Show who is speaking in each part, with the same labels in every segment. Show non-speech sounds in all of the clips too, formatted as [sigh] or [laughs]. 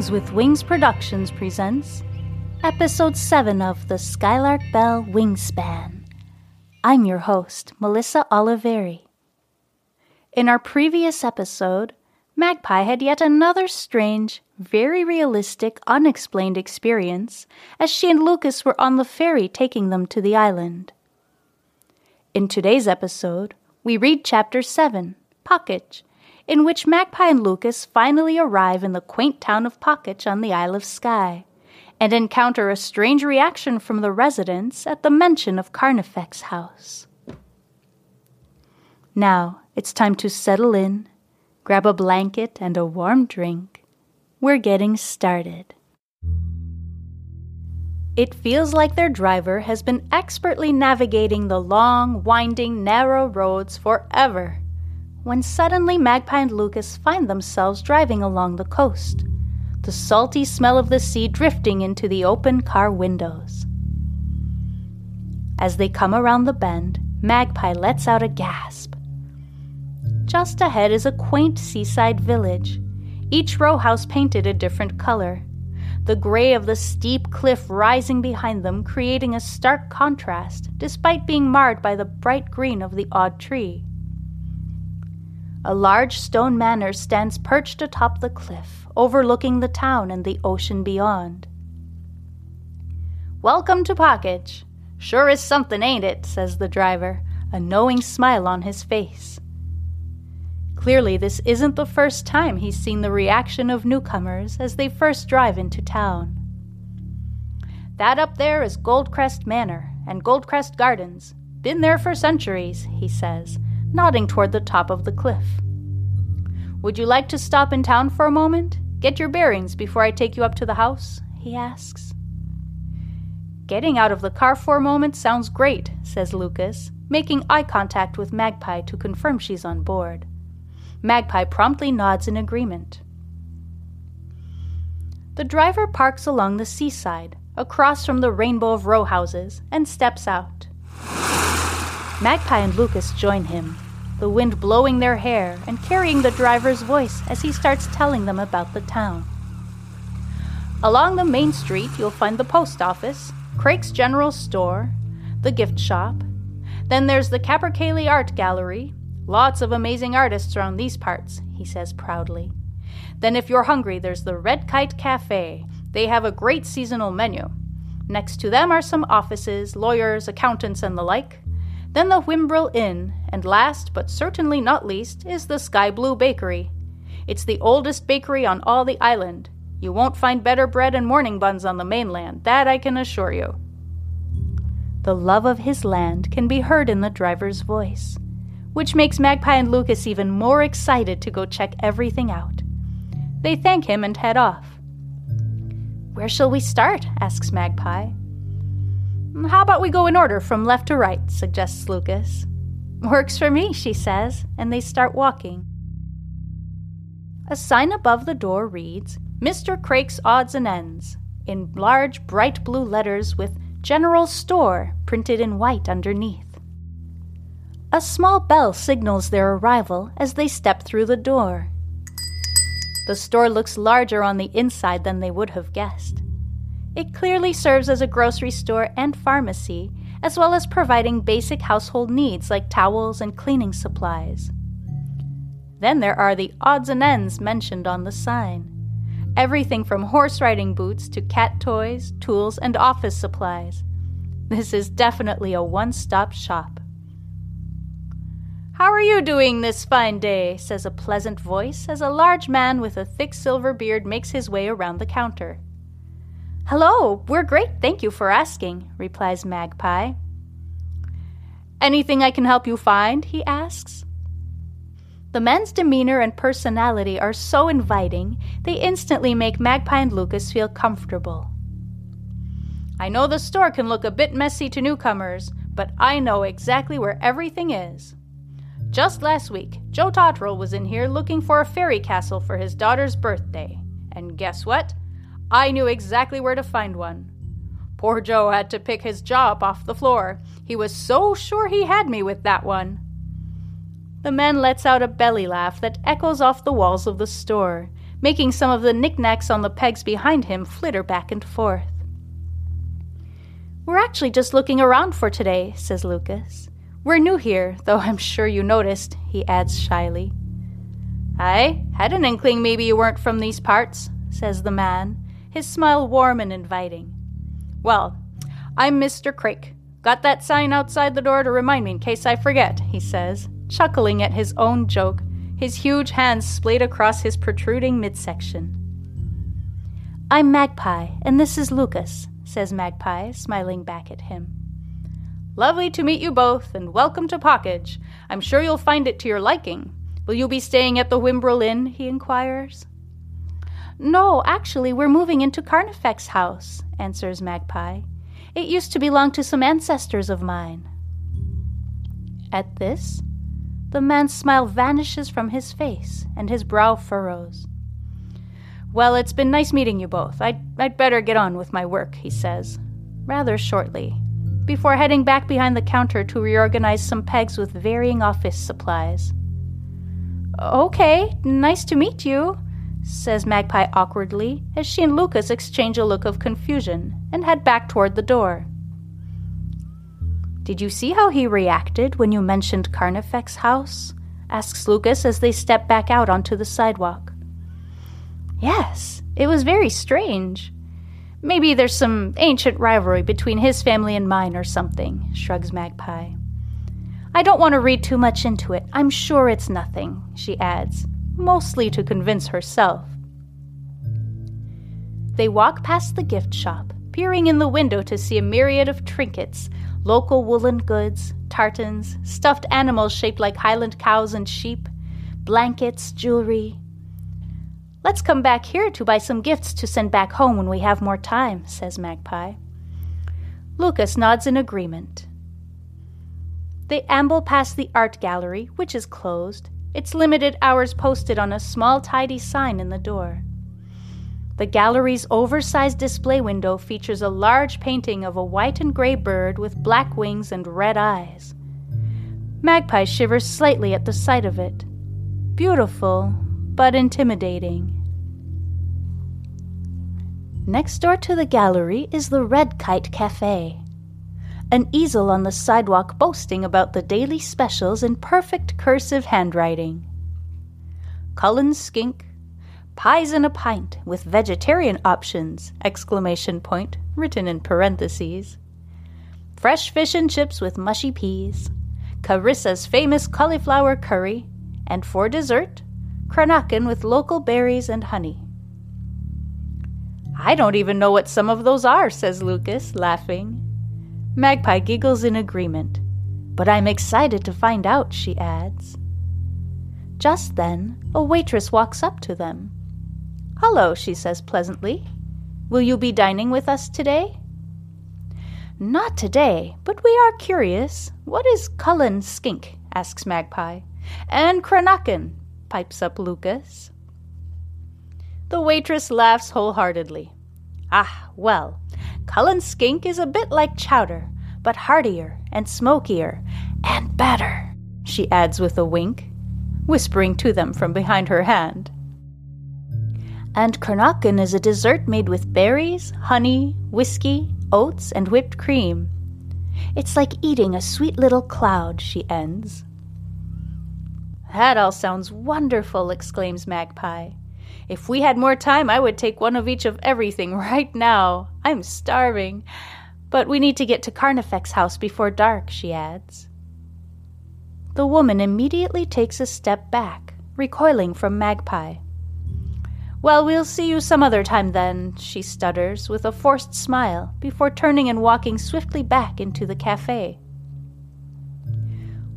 Speaker 1: Things with Wings Productions presents Episode 7 of the Skylark Bell Wingspan. I'm your host, Melissa Oliveri. In our previous episode, Magpie had yet another strange, very realistic, unexplained experience as she and Lucas were on the ferry taking them to the island. In today's episode, we read Chapter 7, Pocaid, in which Magpie and Lucas finally arrive in the quaint town of Pocaid on the Isle of Skye, and encounter a strange reaction from the residents at the mention of Carnifex House. Now it's time to settle in, grab a blanket and a warm drink. We're getting started. It feels like their driver has been expertly navigating the long, winding, narrow roads forever when suddenly Magpie and Lucas find themselves driving along the coast, the salty smell of the sea drifting into the open car windows. As they come around the bend, Magpie lets out a gasp. Just ahead is a quaint seaside village, each row house painted a different color, the gray of the steep cliff rising behind them creating a stark contrast, despite being marred by the bright green of the odd tree. A large stone manor stands perched atop the cliff, overlooking the town and the ocean beyond. Welcome to Pocaid. Sure is something, ain't it? says the driver, a knowing smile on his face. Clearly, this isn't the first time he's seen the reaction of newcomers as they first drive into town. That up there is Goldcrest Manor and Goldcrest Gardens. Been there for centuries, he says nodding toward the top of the cliff. Would you like to stop in town for a moment? Get your bearings before I take you up to the house? he asks. Getting out of the car for a moment sounds great, says Lucas, making eye contact with Magpie to confirm she's on board. Magpie promptly nods in agreement. The driver parks along the seaside, across from the rainbow of row houses, and steps out. Magpie and Lucas join him, the wind blowing their hair and carrying the driver's voice as he starts telling them about the town. Along the main street, you'll find the post office, Crake's General Store, the gift shop. Then there's the Capercaillie Art Gallery. Lots of amazing artists around these parts, he says proudly. Then, if you're hungry, there's the Red Kite Cafe. They have a great seasonal menu. Next to them are some offices, lawyers, accountants, and the like. Then the Whimbrel Inn, and last but certainly not least is the Sky Blue Bakery. It's the oldest bakery on all the island. You won't find better bread and morning buns on the mainland, that I can assure you. The love of his land can be heard in the driver's voice, which makes Magpie and Lucas even more excited to go check everything out. They thank him and head off. Where shall we start? asks Magpie. How about we go in order from left to right? suggests Lucas. Works for me, she says, and they start walking. A sign above the door reads Mr. Crake's Odds and Ends in large bright blue letters with General Store printed in white underneath. A small bell signals their arrival as they step through the door. The store looks larger on the inside than they would have guessed. It clearly serves as a grocery store and pharmacy, as well as providing basic household needs like towels and cleaning supplies. Then there are the odds and ends mentioned on the sign everything from horse riding boots to cat toys, tools, and office supplies. This is definitely a one stop shop. How are you doing this fine day? says a pleasant voice as a large man with a thick silver beard makes his way around the counter. Hello, we're great, thank you for asking, replies Magpie. Anything I can help you find? he asks. The men's demeanor and personality are so inviting, they instantly make Magpie and Lucas feel comfortable. I know the store can look a bit messy to newcomers, but I know exactly where everything is. Just last week, Joe Totterell was in here looking for a fairy castle for his daughter's birthday. And guess what? I knew exactly where to find one. Poor Joe had to pick his jaw up off the floor. He was so sure he had me with that one. The man lets out a belly laugh that echoes off the walls of the store, making some of the knickknacks on the pegs behind him flitter back and forth. We're actually just looking around for today, says Lucas. We're new here, though I'm sure you noticed, he adds shyly. I had an inkling maybe you weren't from these parts, says the man, his smile warm and inviting. Well, I'm Mr. Crake. Got that sign outside the door to remind me in case I forget, he says, chuckling at his own joke, his huge hands splayed across his protruding midsection. I'm Magpie, and this is Lucas, says Magpie, smiling back at him. Lovely to meet you both, and welcome to Pocaid. I'm sure you'll find it to your liking. Will you be staying at the Whimbrel Inn? he inquires. No, actually, we're moving into Carnifex House, answers Magpie. It used to belong to some ancestors of mine. At this, the man's smile vanishes from his face and his brow furrows. Well, it's been nice meeting you both. I'd, I'd better get on with my work, he says, rather shortly, before heading back behind the counter to reorganize some pegs with varying office supplies. Okay, nice to meet you, says Magpie awkwardly as she and Lucas exchange a look of confusion and head back toward the door. Did you see how he reacted when you mentioned Carnifex House? asks Lucas as they step back out onto the sidewalk. Yes, it was very strange. Maybe there's some ancient rivalry between his family and mine or something, shrugs Magpie. I don't want to read too much into it. I'm sure it's nothing, she adds, mostly to convince herself. They walk past the gift shop, peering in the window to see a myriad of trinkets local woolen goods, tartans, stuffed animals shaped like Highland cows and sheep, blankets, jewelry. Let's come back here to buy some gifts to send back home when we have more time, says Magpie. Lucas nods in agreement. They amble past the art gallery, which is closed, its limited hours posted on a small, tidy sign in the door. The gallery's oversized display window features a large painting of a white and gray bird with black wings and red eyes. Magpie shivers slightly at the sight of it. Beautiful, but intimidating. Next door to the gallery is the Red Kite Cafe an easel on the sidewalk boasting about the daily specials in perfect cursive handwriting. Cullen's skink, pies in a pint with vegetarian options, exclamation point, written in parentheses. Fresh fish and chips with mushy peas, Carissa's famous cauliflower curry, and for dessert, Cranachan with local berries and honey. I don't even know what some of those are, says Lucas, laughing. Magpie giggles in agreement. But I'm excited to find out, she adds. Just then, a waitress walks up to them. Hello, she says pleasantly. Will you be dining with us today? Not today, but we are curious. What is Cullen Skink? asks Magpie. And Cranachan, pipes up Lucas. The waitress laughs wholeheartedly. Ah, well, Cullen skink is a bit like chowder, but heartier and smokier and better, she adds with a wink, whispering to them from behind her hand. And Cranachan is a dessert made with berries, honey, whiskey, oats, and whipped cream. It's like eating a sweet little cloud, she ends. That all sounds wonderful, exclaims Magpie. If we had more time, I would take one of each of everything [laughs] right now. I'm starving. But we need to get to Carnifex house before dark, she adds. The woman immediately takes a step back, recoiling from Magpie. Well, we'll see you some other time then, she stutters with a forced smile before turning and walking swiftly back into the cafe.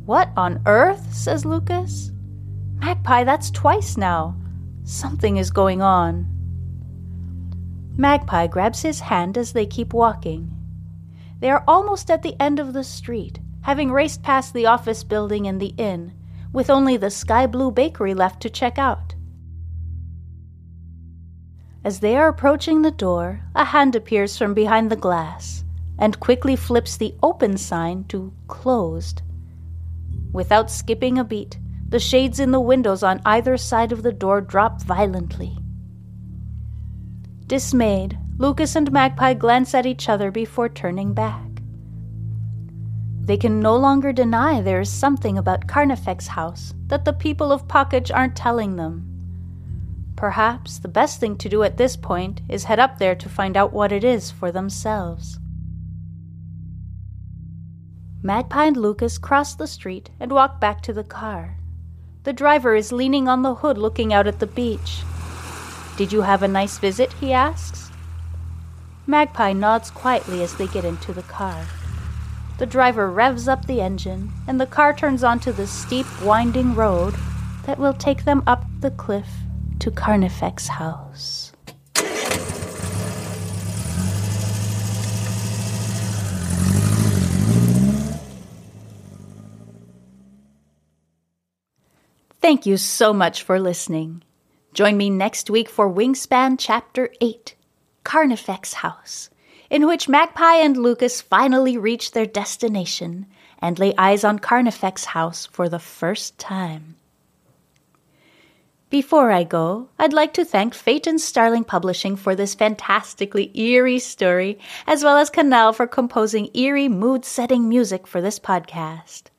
Speaker 1: What on earth? says Lucas. Magpie, that's twice now. Something is going on. Magpie grabs his hand as they keep walking. They are almost at the end of the street, having raced past the office building and the inn, with only the sky blue bakery left to check out. As they are approaching the door, a hand appears from behind the glass and quickly flips the open sign to closed. Without skipping a beat, the shades in the windows on either side of the door drop violently, Dismayed, Lucas and Magpie glance at each other before turning back. They can no longer deny there is something about Carnifex House that the people of Pocaid aren't telling them. Perhaps the best thing to do at this point is head up there to find out what it is for themselves. Magpie and Lucas cross the street and walk back to the car. The driver is leaning on the hood looking out at the beach. Did you have a nice visit? he asks. Magpie nods quietly as they get into the car. The driver revs up the engine, and the car turns onto the steep, winding road that will take them up the cliff to Carnifex House. Thank you so much for listening. Join me next week for Wingspan Chapter 8 Carnifex House, in which Magpie and Lucas finally reach their destination and lay eyes on Carnifex House for the first time. Before I go, I'd like to thank Phaeton Starling Publishing for this fantastically eerie story, as well as Cannelle for composing eerie mood setting music for this podcast.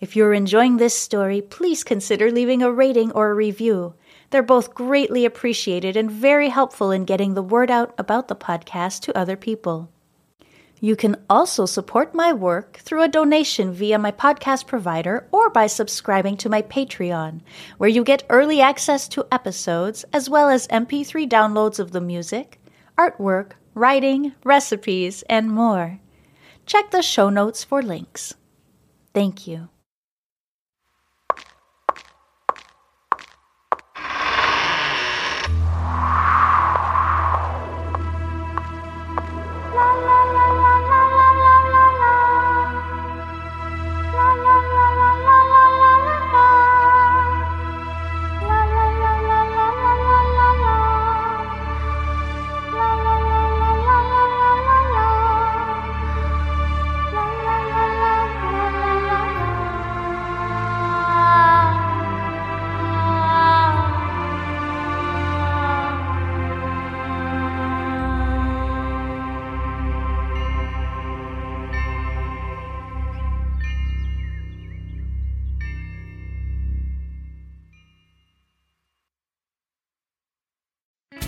Speaker 1: If you're enjoying this story, please consider leaving a rating or a review. They're both greatly appreciated and very helpful in getting the word out about the podcast to other people. You can also support my work through a donation via my podcast provider or by subscribing to my Patreon, where you get early access to episodes as well as MP3 downloads of the music, artwork, writing, recipes, and more. Check the show notes for links. Thank you.